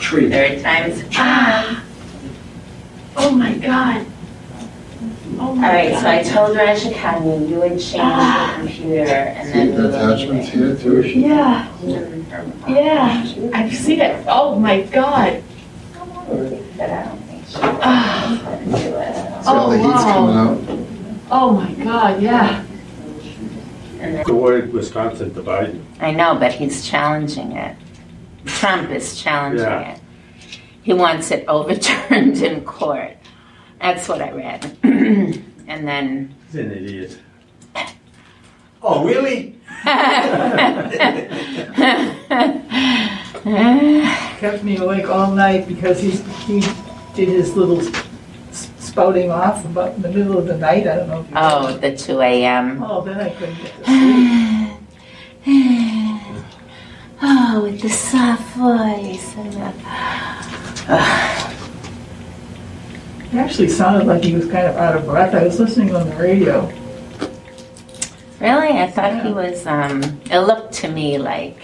Tree. Third time's a charm. Oh my God. Oh All my right, so I God. told Raja Kanya you would change the computer and then we will Attachments leave here too. She- Yeah, it. yeah, I've seen it. Oh my God. But I don't think she Ah, was gonna do it. See how the heat's coming out? Oh my God, yeah. And then- The word Wisconsin to Biden. I know, but he's challenging it. Trump is challenging Yeah. it. He wants it overturned in court. That's what I read. and then. He's an idiot. Oh, really? kept me awake all night because he, he did his little spouting off about in the middle of the night. I don't know if you. oh, the 2 a.m. Oh, then I couldn't get to sleep. oh, with the soft voice. and the- It actually sounded like he was kind of out of breath. I was listening on the radio. Really? I thought he was, um, it looked to me like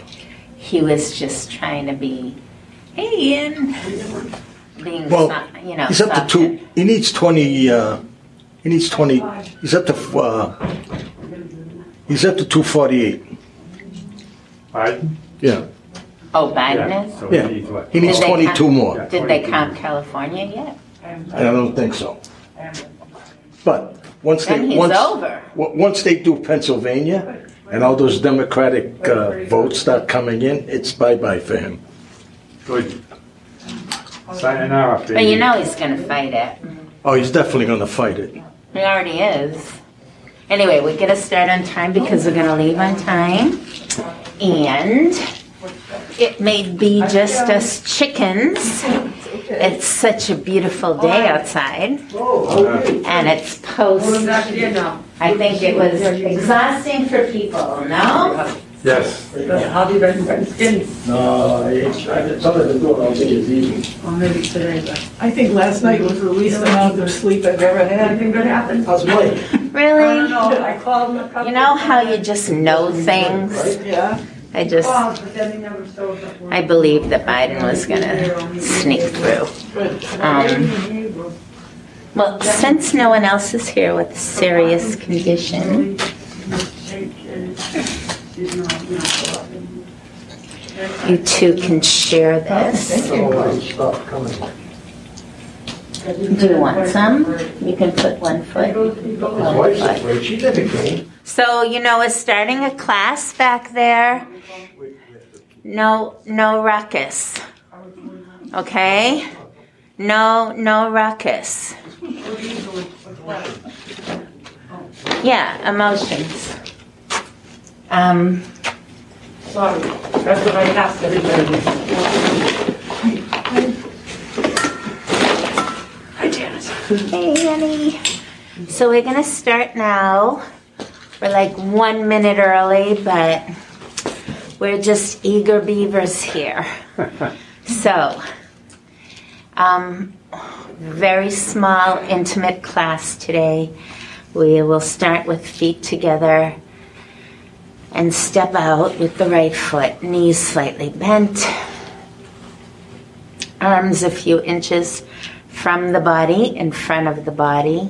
he was just trying to be, hey, Ian. Being, Well, so- you know, He's up to soft. two, he needs 20, uh, he needs 20, he's up to, uh, he's up to 248. Biden? Yeah, Oh, Biden Yeah. is? So Yeah. he needs what? he needs Did they 22 count- more. Yeah. Did they count California yet? I don't think so. But once they, Then he's once, over. w- once they do Pennsylvania and all those Democratic uh, votes start coming in, it's bye-bye for him. Good. Signing off. But you know he's gonna fight it. Oh, he's definitely gonna fight it. He already is. Anyway, we gotta start on time because we're gonna leave on time. And it may be just us chickens. It's such a beautiful day outside. And it's post, I think it was exhausting for people, no? Yes. How do you guys guys skin? No, I, I, some of them do it, I'll take it easy. Or maybe today, but I think last night was the least amount of sleep I've ever had. Anything good happen? How's Mike? Really? No, I called him a couple. You know how you just know things? Yeah. I just, Calls, but then he never shows up. I believed that Biden was gonna sneak through. Um, well, since no one else is here with a serious condition, you two can share this. Stuff coming. Do you want some? You can put one foot. His wife's afraid, she never came. So, you know, we're starting a class back there. No, no ruckus. Okay? No, no ruckus. Yeah, emotions. Um, Sorry, that's what I asked everybody. Hi, Janice. Hey, Annie. So we're gonna start now. We're like one minute early, but we're just eager beavers here. So, um, very small, intimate class today. We will start with feet together and step out with the right foot, knees slightly bent, arms a few inches from the body, in front of the body,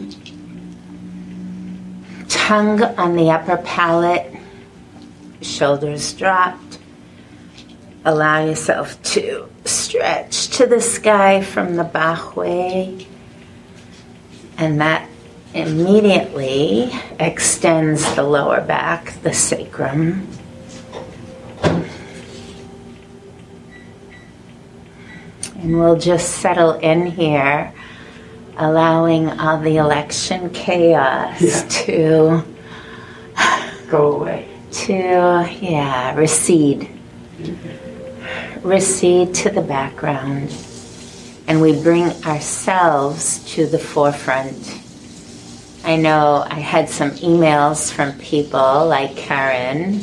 tongue on the upper palate, shoulders dropped. Allow yourself to stretch to the sky from the back way. And that immediately extends the lower back, the sacrum. And we'll just settle in here, allowing all the election chaos Yeah. to Go away. to yeah recede recede to the background and we bring ourselves to the forefront i know i had some emails from people like karen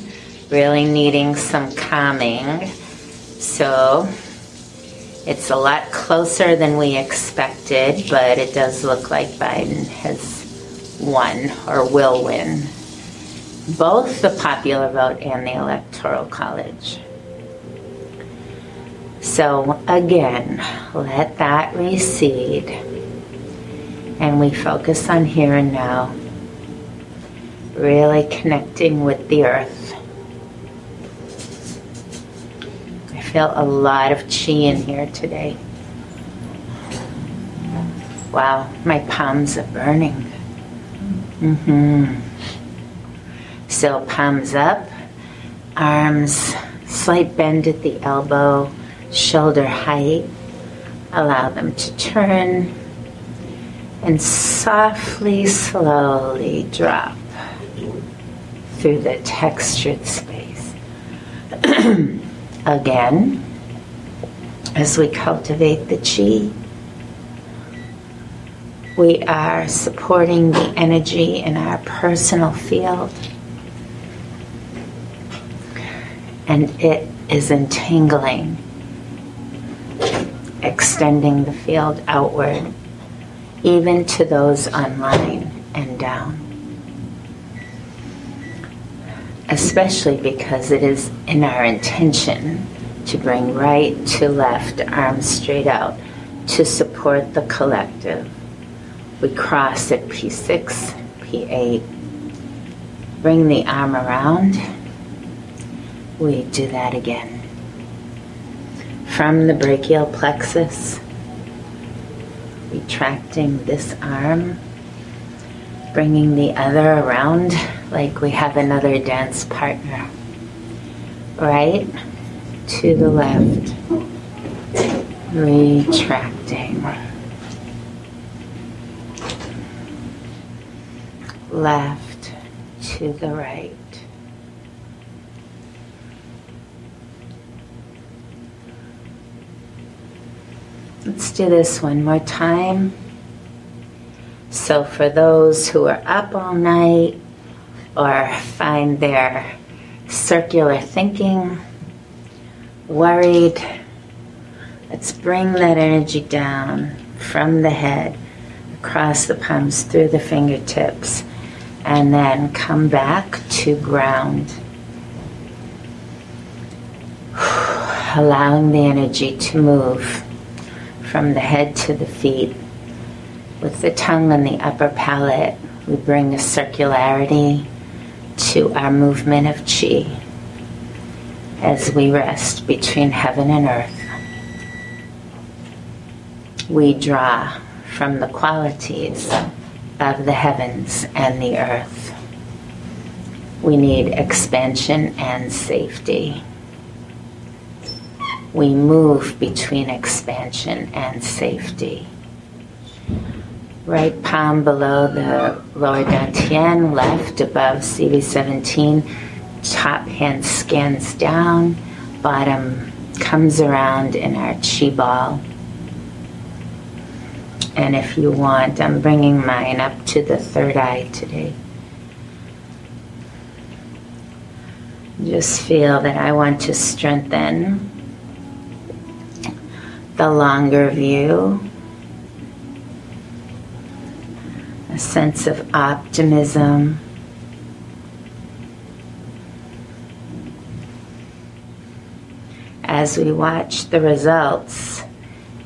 really needing some calming so it's a lot closer than we expected but it does look like biden has won or will win both the popular vote and the electoral college. So again, let that recede. And we focus on here and now, really connecting with the earth. Feel a lot of chi in here today. Wow, my palms are burning. Mm-hmm. So palms up, arms slight bend at the elbow, shoulder height. Allow them to turn and softly, slowly drop through the textured space. Again, as we cultivate the chi, we are supporting the energy in our personal field. And it is entangling, extending the field outward, even to those online and down. Especially because it is in our intention to bring right to left, arms straight out, to support the collective we cross at P6, P8. Bring the arm around. We do that again. From the brachial plexus, retracting this arm, bringing the other around like we have another dance partner. Right to the left, retracting. left to the right. Let's do this one more time. So, for those who are up all night or find their circular thinking worried, let's bring that energy down from the head, across the palms, through the fingertips and then come back to ground. Allowing the energy to move from the head to the feet. With the tongue and the upper palate, we bring a circularity to our movement of chi as we rest between heaven and earth. We draw from the qualities of the heavens and the earth. We need expansion and safety. We move between expansion and safety. Right palm below the lower dantian, left above CV17, top hand scans down, bottom comes around in our chi ball. And if you want, I'm bringing mine up to the third eye today. Just feel that I want to strengthen the longer view, sense of optimism. As we watch the results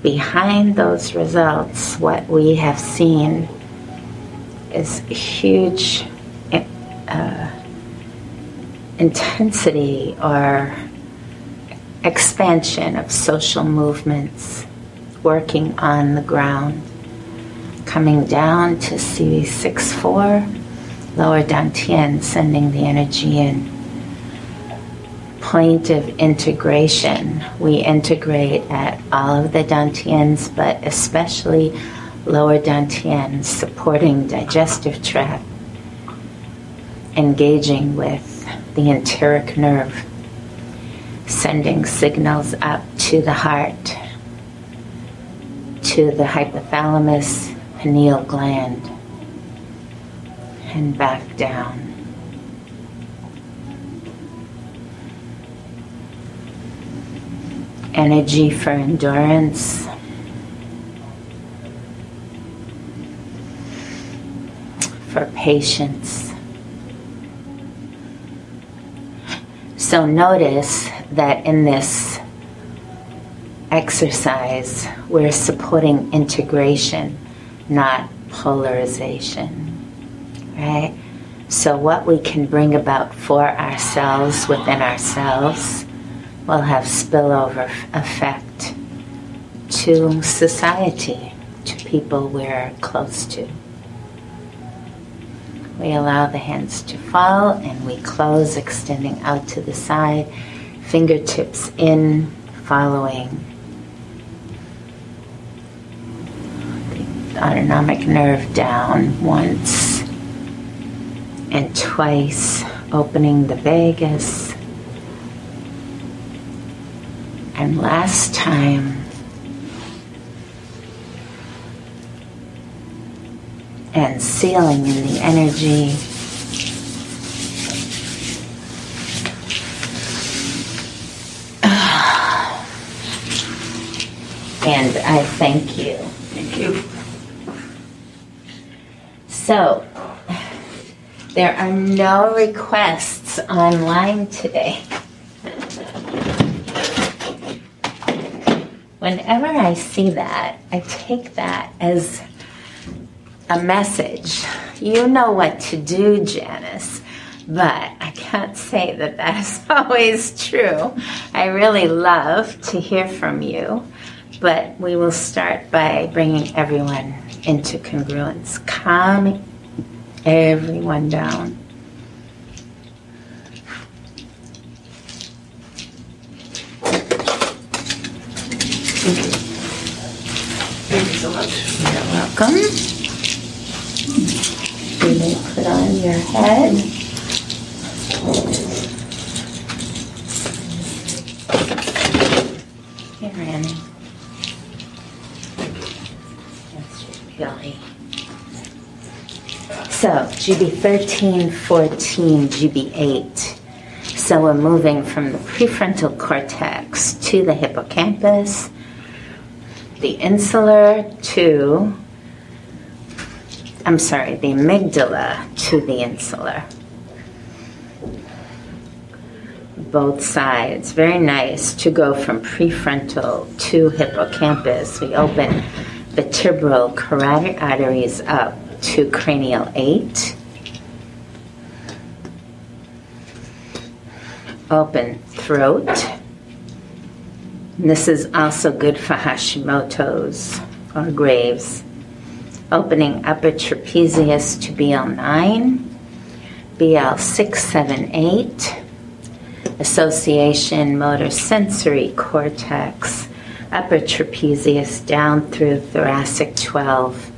behind those results, what we have seen is huge uh, intensity or expansion of social movements working on the ground, coming down to CV64, lower dantian, sending the energy in point of integration. We integrate at all of the dantians, but especially lower dantian, supporting digestive tract, engaging with the enteric nerve, sending signals up to the heart, to the hypothalamus, pineal gland, and back down. energy for endurance. For patience. So notice that in this exercise, we're supporting integration, not polarization. Right? So, what we can bring about for ourselves within ourselves will have spillover effect to society, to people we're close to. We allow the hands to fall and we close, extending out to the side, fingertips in, following autonomic nerve down once and twice, opening the vagus. And last time, and sealing in the energy. And I thank you. Thank you. So, there are no requests online today. Whenever I see that, I take that as a message. You know what to do, Janice, but I can't say that that's always true. I really love to hear from you, but we will start by bringing everyone into congruence, calming everyone down. Thank you so much. You're welcome. You may put on your head. GB 13, 14, GB 8. So, we're moving from the prefrontal cortex to the hippocampus, the insular to I'm sorry, the amygdala to the insular. Both sides. Very nice to go from prefrontal to hippocampus. We open the vertebral carotid arteries up to cranial 8. Open throat. And this is also good for Hashimoto's or Graves opening upper trapezius to BL9, BL678, association motor sensory cortex, upper trapezius down through thoracic 12,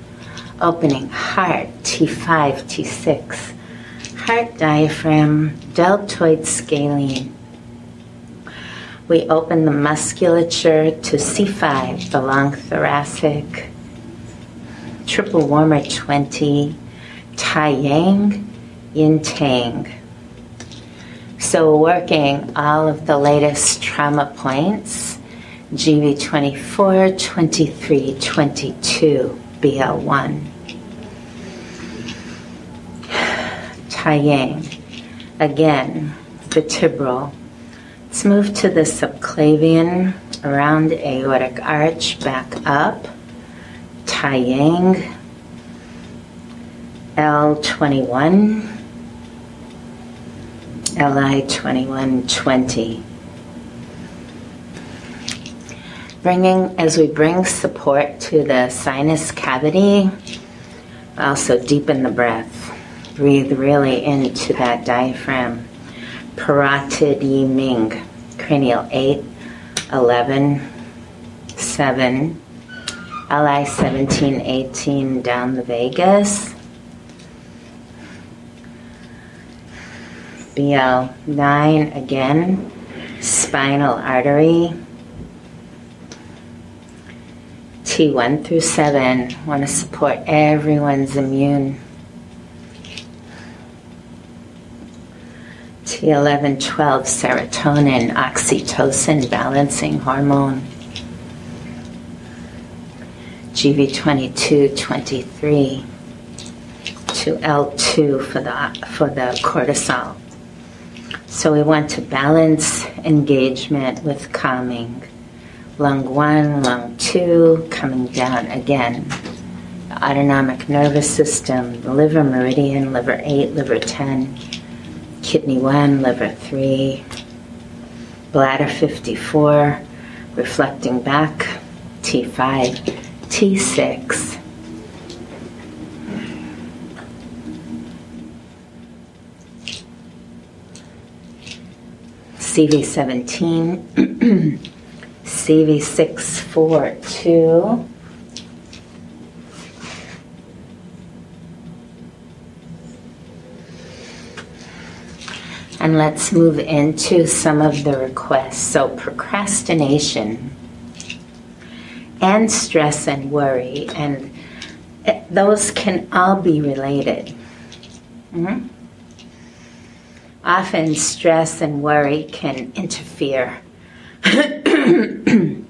opening heart T5, T6, heart diaphragm, deltoid scalene. We open the musculature to C5, the long thoracic, triple warmer 20, Tai Yang, Yin Tang. So working all of the latest trauma points, GV 24, 23, 22, BL1. Taiyang, again, vertebral. Let's move to the subclavian, around aortic arch, back up. Taiyang, L21, LI2120. Bringing, as we bring support to the sinus cavity, also deepen the breath. Breathe really into that diaphragm. Parotid Ming, cranial 8, 11, 7, LI 17, 18 down the vagus. BL 9 again, spinal artery. T1 through 7, want to support everyone's immune. T11, 12, serotonin, oxytocin, balancing hormone. GV22, 23 to L2 for the, for the cortisol. So we want to balance engagement with calming, lung one, lung two, coming down again. The autonomic nervous system, the liver meridian, liver 8, liver 10, kidney 1, liver 3, bladder 54, reflecting back, T5, T6. CV17, CV642, and let's move into some of the requests. So, procrastination and stress and worry, and those can all be related. Mhm. Often, stress and worry can interfere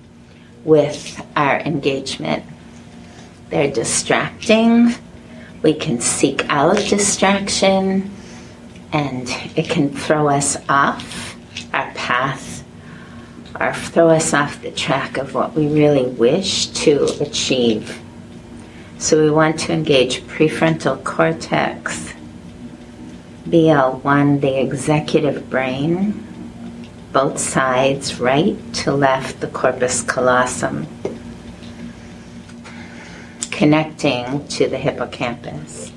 with our engagement. They're distracting. We can seek out distraction, and it can throw us off our path or throw us off the track of what we really wish to achieve. So, we want to engage prefrontal cortex BL1, the executive brain, both sides, right to left, the corpus callosum, connecting to the hippocampus.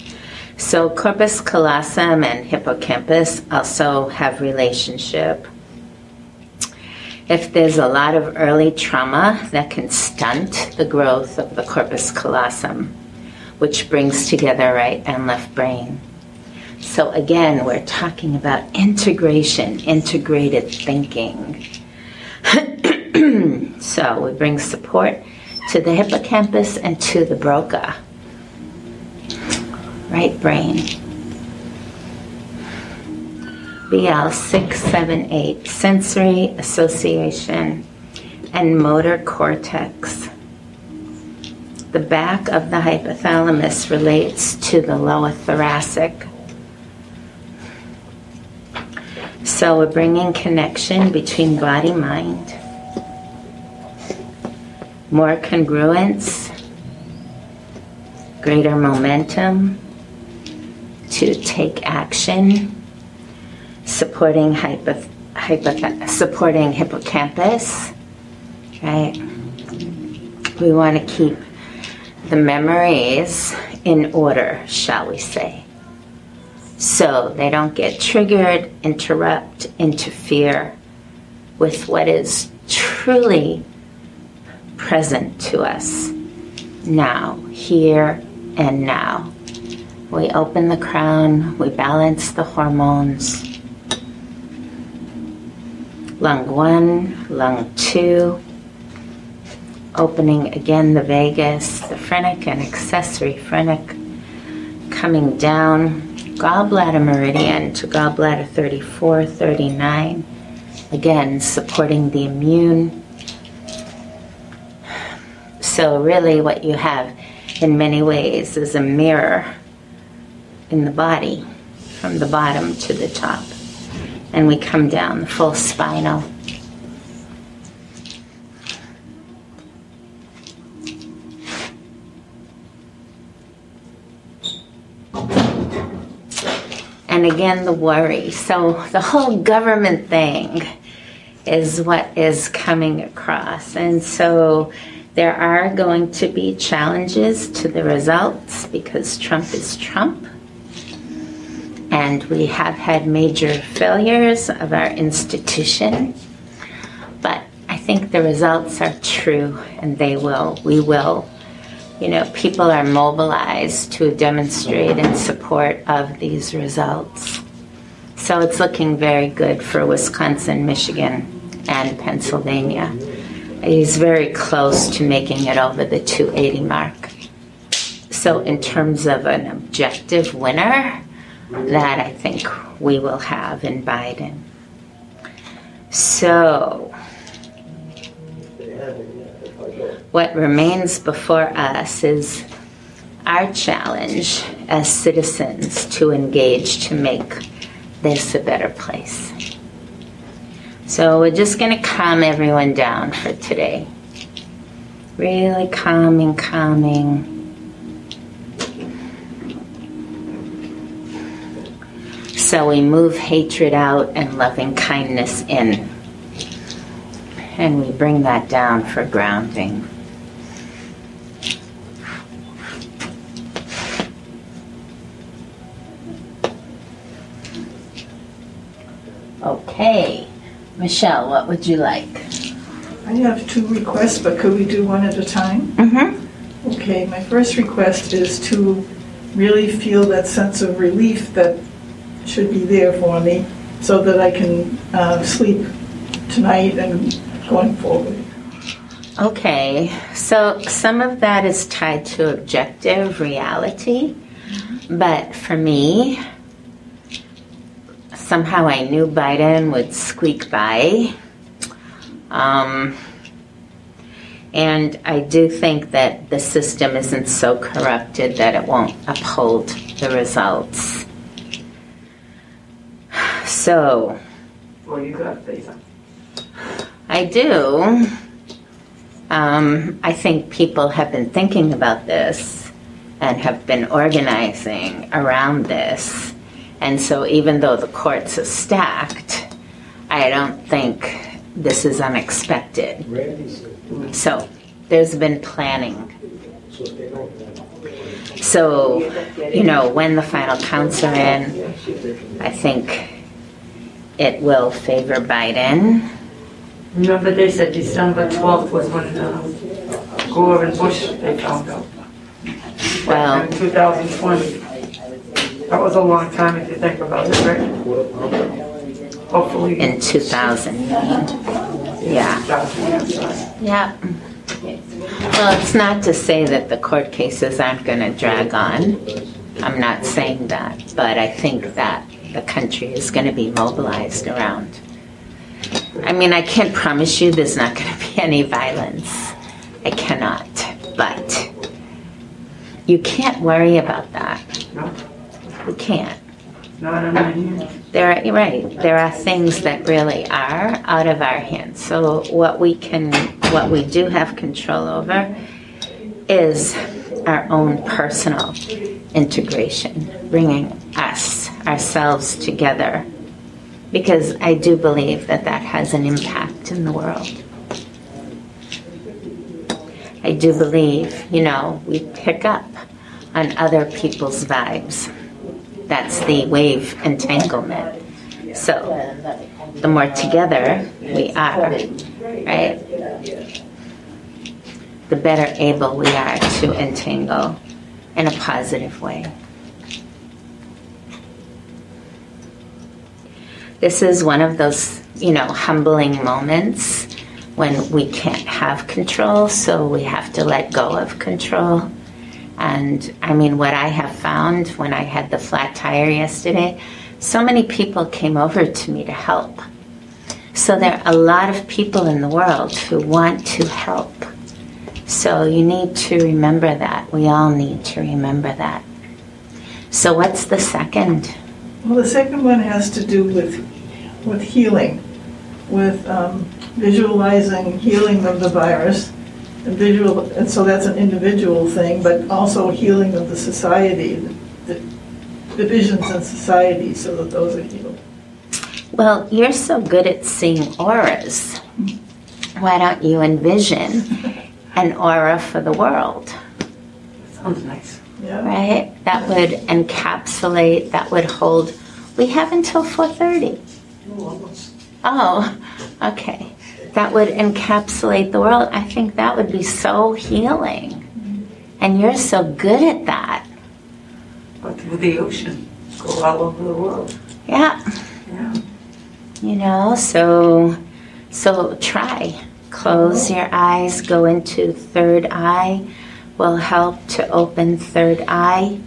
So, corpus callosum and hippocampus also have relationship. If there's a lot of early trauma that can stunt the growth of the corpus callosum, which brings together right and left brain. So again, we're talking about integration, integrated thinking. so we bring support to the hippocampus and to the Broca, right brain. BL 678, sensory association and motor cortex. The back of the hypothalamus relates to the lower thoracic So we're bringing connection between body mind, more congruence, greater momentum to take action, supporting hypo, hypo, supporting hippocampus, right? We want to keep the memories in order, shall we say so they don't get triggered, interrupt, interfere with what is truly present to us now, here and now. We open the crown, we balance the hormones. Lung one, lung two, opening again the vagus, the phrenic and accessory phrenic, coming down gallbladder meridian to gallbladder 34, 39. Again, supporting the immune. So, really, what you have in many ways is a mirror in the body from the bottom to the top. And we come down the full spinal. And again the worry. So the whole government thing is what is coming across. And so there are going to be challenges to the results because Trump is Trump. And we have had major failures of our institution. But I think the results are true and they will, we will you know, people are mobilized to demonstrate in support of these results. So it's looking very good for Wisconsin, Michigan, and Pennsylvania. He's very close to making it over the 280 mark. So, in terms of an objective winner, that I think we will have in Biden. So, what remains before us is our challenge as citizens to engage to make this a better place. So we're just going to calm everyone down for today. Really calming, calming. So we move hatred out and loving kindness in. And we bring that down for grounding. Okay. Michelle, what would you like? I have two requests, but could we do one at a time? Mm-hmm. Okay, my first request is to really feel that sense of relief that should be there for me so that I can uh, sleep tonight and going forward. Okay, so some of that is tied to objective reality, but for me, somehow I knew Biden would squeak by. Um, and I do think that the system isn't so corrupted that it won't uphold the results. So, Well, you got faith. I do. Um, I think people have been thinking about this and have been organizing around this. And so, even though the courts are stacked, I don't think this is unexpected. So, there's been planning. So, you know, when the final counts are in, I think it will favor Biden. Remember they said December 12th was when uh, Gore and Bush, they found out. Well, In 2020. That was a long time if you think about it, right? Hopefully. in 2000. Yeah. Yeah. Well, it's not to say that the court cases aren't going to drag on. I'm not saying that, but I think that the country is going to be mobilized around. I mean, I can't promise you there's not going to be any violence. I cannot. But you can't worry about that. No, You can't. not in my hands. There are, you're right. There are things that really are out of our hands. So what we can, what we do have control over, is our own personal integration, bringing us ourselves together, because I do believe that that has an impact in the world. I do believe, you know, we pick up on other people's vibes that's the wave entanglement. So the more together we are, right, the better able we are to entangle in a positive way. This is one of those, you know, humbling moments when we can't have control, so we have to let go of control. And I mean, what I have found when I had the flat tire yesterday, so many people came over to me to help. So there are a lot of people in the world who want to help. So you need to remember that. We all need to remember that. So what's the second? Well, the second one has to do with, with healing, with um, visualizing healing of the virus, and visual, and so that's an individual thing, but also healing of the society, the the divisions in society, so that those are healed. Well, you're so good at seeing auras. Why don't you envision an aura for the world? Sounds nice. Yeah, right? That would encapsulate, that would hold. We have until 4:30. Oh, okay. That would encapsulate the world. I think that would be so healing. Mm-hmm. And you're so good at that. But with the ocean, go all over the world. Yeah. Yeah. You know, so so try. Close mm-hmm. your eyes, go into third eye will help to open third eye.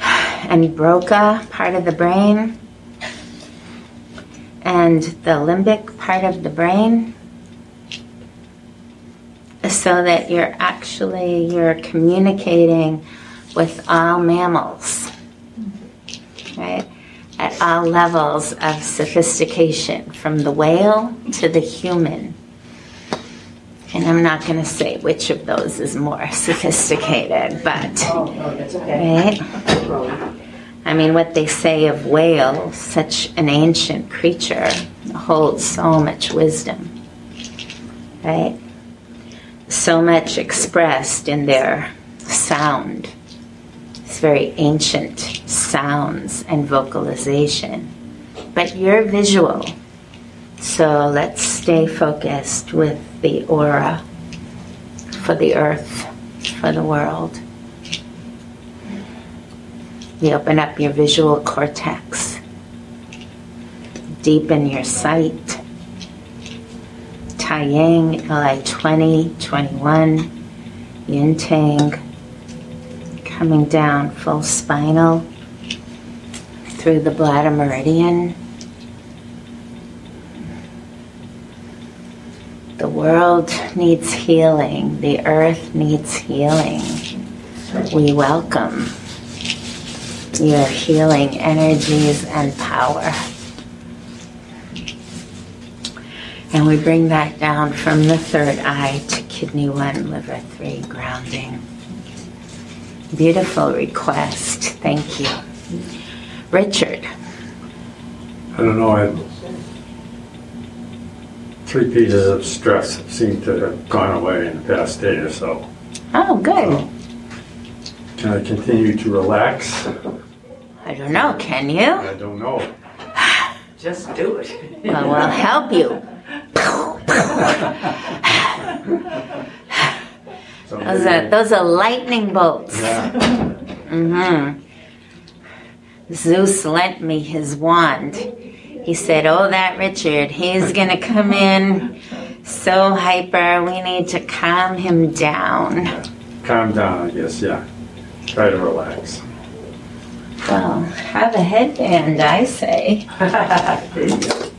And Broca, part of the brain, and the limbic part of the brain. So that you're actually you're communicating with all mammals. Right? At all levels of sophistication from the whale to the human And I'm not going to say which of those is more sophisticated, but Oh, no, that's okay. right? I mean, what they say of whale, such an ancient creature, holds so much wisdom, right? So much expressed in their sound. It's very ancient sounds and vocalization. But you're visual. So let's stay focused with the aura for the earth, for the world. You open up your visual cortex, deepen your sight. Tai Yang, LI 20, 21, Yin Tang, coming down full spinal through the bladder meridian. The world needs healing. The earth needs healing. We welcome your healing energies and power. And we bring that down from the third eye to kidney one, liver three, grounding. Beautiful request. Thank you. Richard. I don't know, I, three pieces of stress seem to have gone away in the past day or so. Oh, good. Can I continue to relax? I don't know. Can you? I don't know. Just do it. Well, we'll help you. Those are, those are lightning bolts. Yeah, mm-hmm. Zeus lent me his wand. He said, Oh, that Richard, he's going to come in so hyper. We need to calm him down. calm down, I guess, yeah. Try to relax. Well, have a headband, I say. There you go.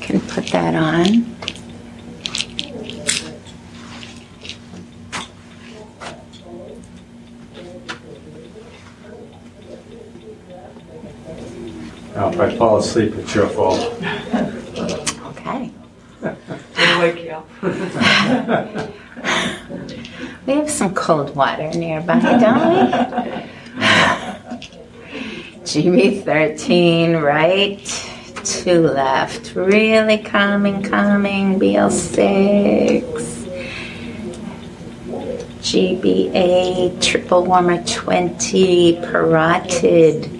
Can put that on. Now, if I fall asleep, it's your fault. Okay. It'll wake you up. We have some cold water nearby, don't we? GB13, right? Two left. Really calming, calming. BL6. GBA, triple warmer 20, parotid.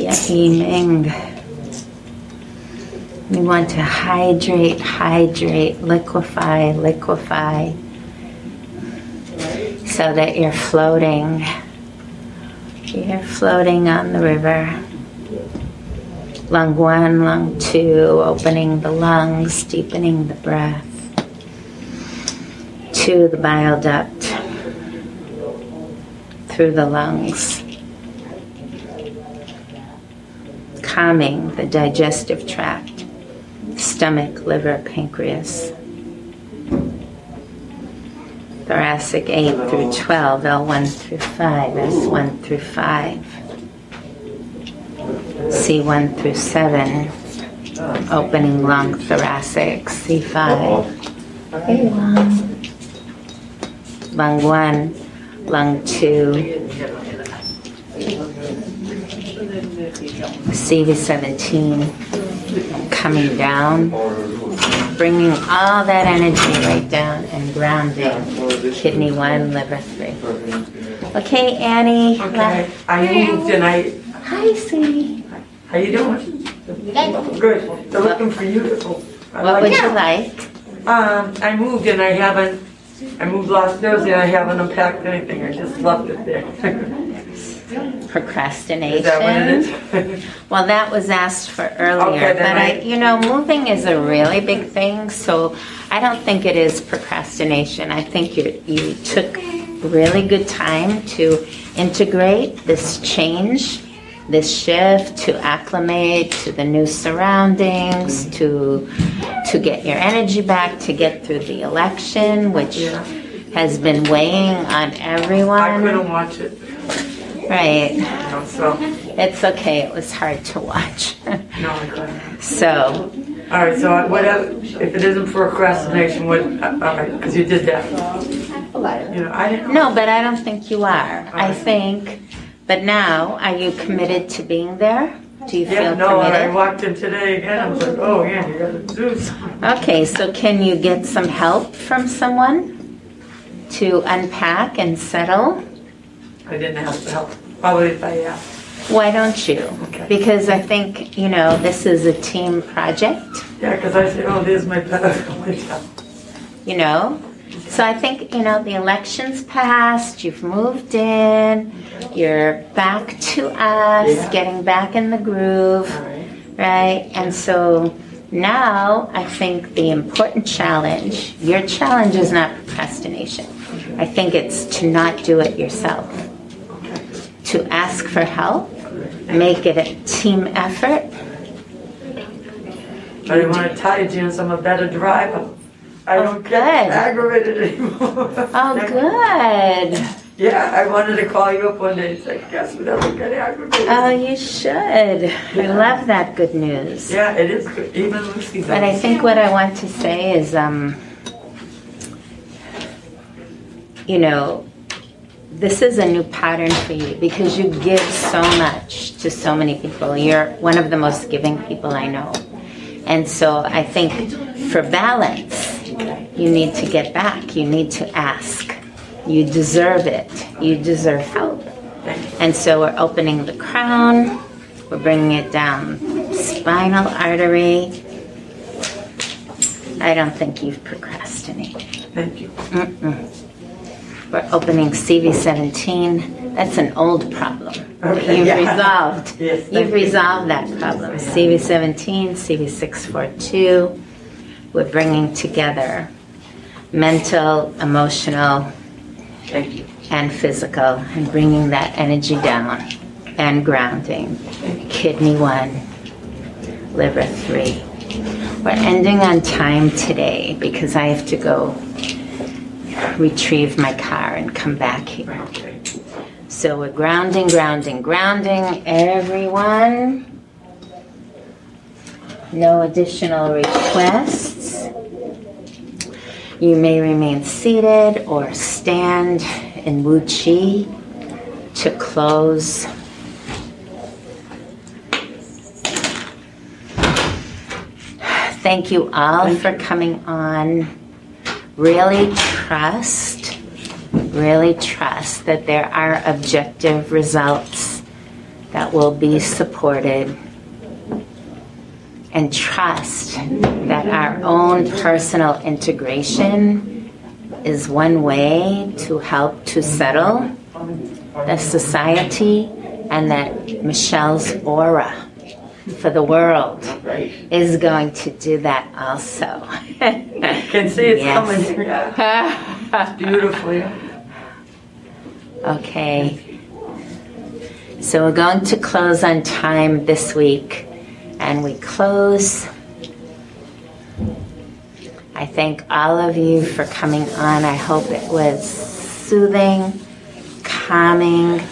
Yai Ming. We want to hydrate, hydrate, liquefy, liquefy so that you're floating. You're floating on the river. Lung one, lung two, opening the lungs, deepening the breath. To the bile duct, through the lungs. Calming the digestive tract, stomach, liver, pancreas. Thoracic 8 through 12, L1 through 5, S1 through 5, C1 through 7, opening lung thoracic, C5, A1, lung 1, lung 2, CV17, coming down, bringing all that energy right down and grounding. Kidney one, liver three. Okay, Annie. Okay, I moved and I, Hi, sweetie. how you doing? Good, they're looking for you. I What like would it. you like? Um, I moved and I haven't, I moved last Thursday and I haven't unpacked anything, I just left it there. Procrastination. Is that what it is? Well, that was asked for earlier, Okay, but I, you know, moving is a really big thing, so I don't think it is procrastination. I think you, you took really good time to integrate this change, this shift, to acclimate to the new surroundings, mm-hmm. to, to get your energy back, to get through the election, which Yeah. has been weighing on everyone. I couldn't watch it, Right. you know, so, It's okay. It was hard to watch. no, I couldn't. so, All right, so I- whatever, if it isn't for procrastination, what, uh, all right, because you did that. You know, I didn't. No, but I don't think you are. I think, but now, are you committed to being there? Do you Yeah, feel no, and I walked in today again, I was like, oh, yeah, you gotta do something. Okay, so can you get some help from someone to unpack and settle? I didn't have to probably if I asked. Why don't you? Okay. Because I think, you know, this is a team project, Yeah, because I said, oh, there's my pet. Oh, you know? So I think, you know, the election's passed, you've moved in, you're back to us, Yeah. getting back in the groove. Right. right? And so now I think the important challenge, your challenge is not procrastination. I think it's to not do it yourself, to ask for help, make it a team effort. I didn't want to tie you, so I'm a better driver. I Oh, don't get good. aggravated anymore. Oh, good. Yeah, I wanted to call you up one day and say, guess we never get aggravated. Oh, you should. I love that good news. Yeah, it is good, even Lucy But I think what I want to say is, um, you know, this is a new pattern for you because you give so much to so many people. You're one of the most giving people I know. And so I think for balance, you need to get back. You need to ask. You deserve it. You deserve help. And so we're opening the crown, we're bringing it down spinal artery. I don't think you've procrastinated. Thank you. Mm-mm. We're opening CV17. That's an old problem. Okay, You've yeah. resolved. Yes, You've you. resolved that problem. CV17, CV642. We're bringing together mental, emotional, Thank you. and physical and bringing that energy down and grounding. Kidney one, liver three. We're ending on time today because I have to go retrieve my car and come back here. So we're grounding, grounding, grounding, everyone. No additional requests. You may remain seated or stand in Wu Chi to close. Thank you all for coming on. Really trust, really trust that there are objective results that will be supported. And trust that our own personal integration is one way to help to settle the society and that Michelle's aura for the world is going to do that also. Can see it's Yes. coming. Yeah. Beautifully. Okay. So we're going to close on time this week. And we close. I thank all of you for coming on. I hope it was soothing, calming.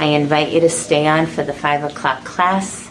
I invite you to stay on for the five o'clock class.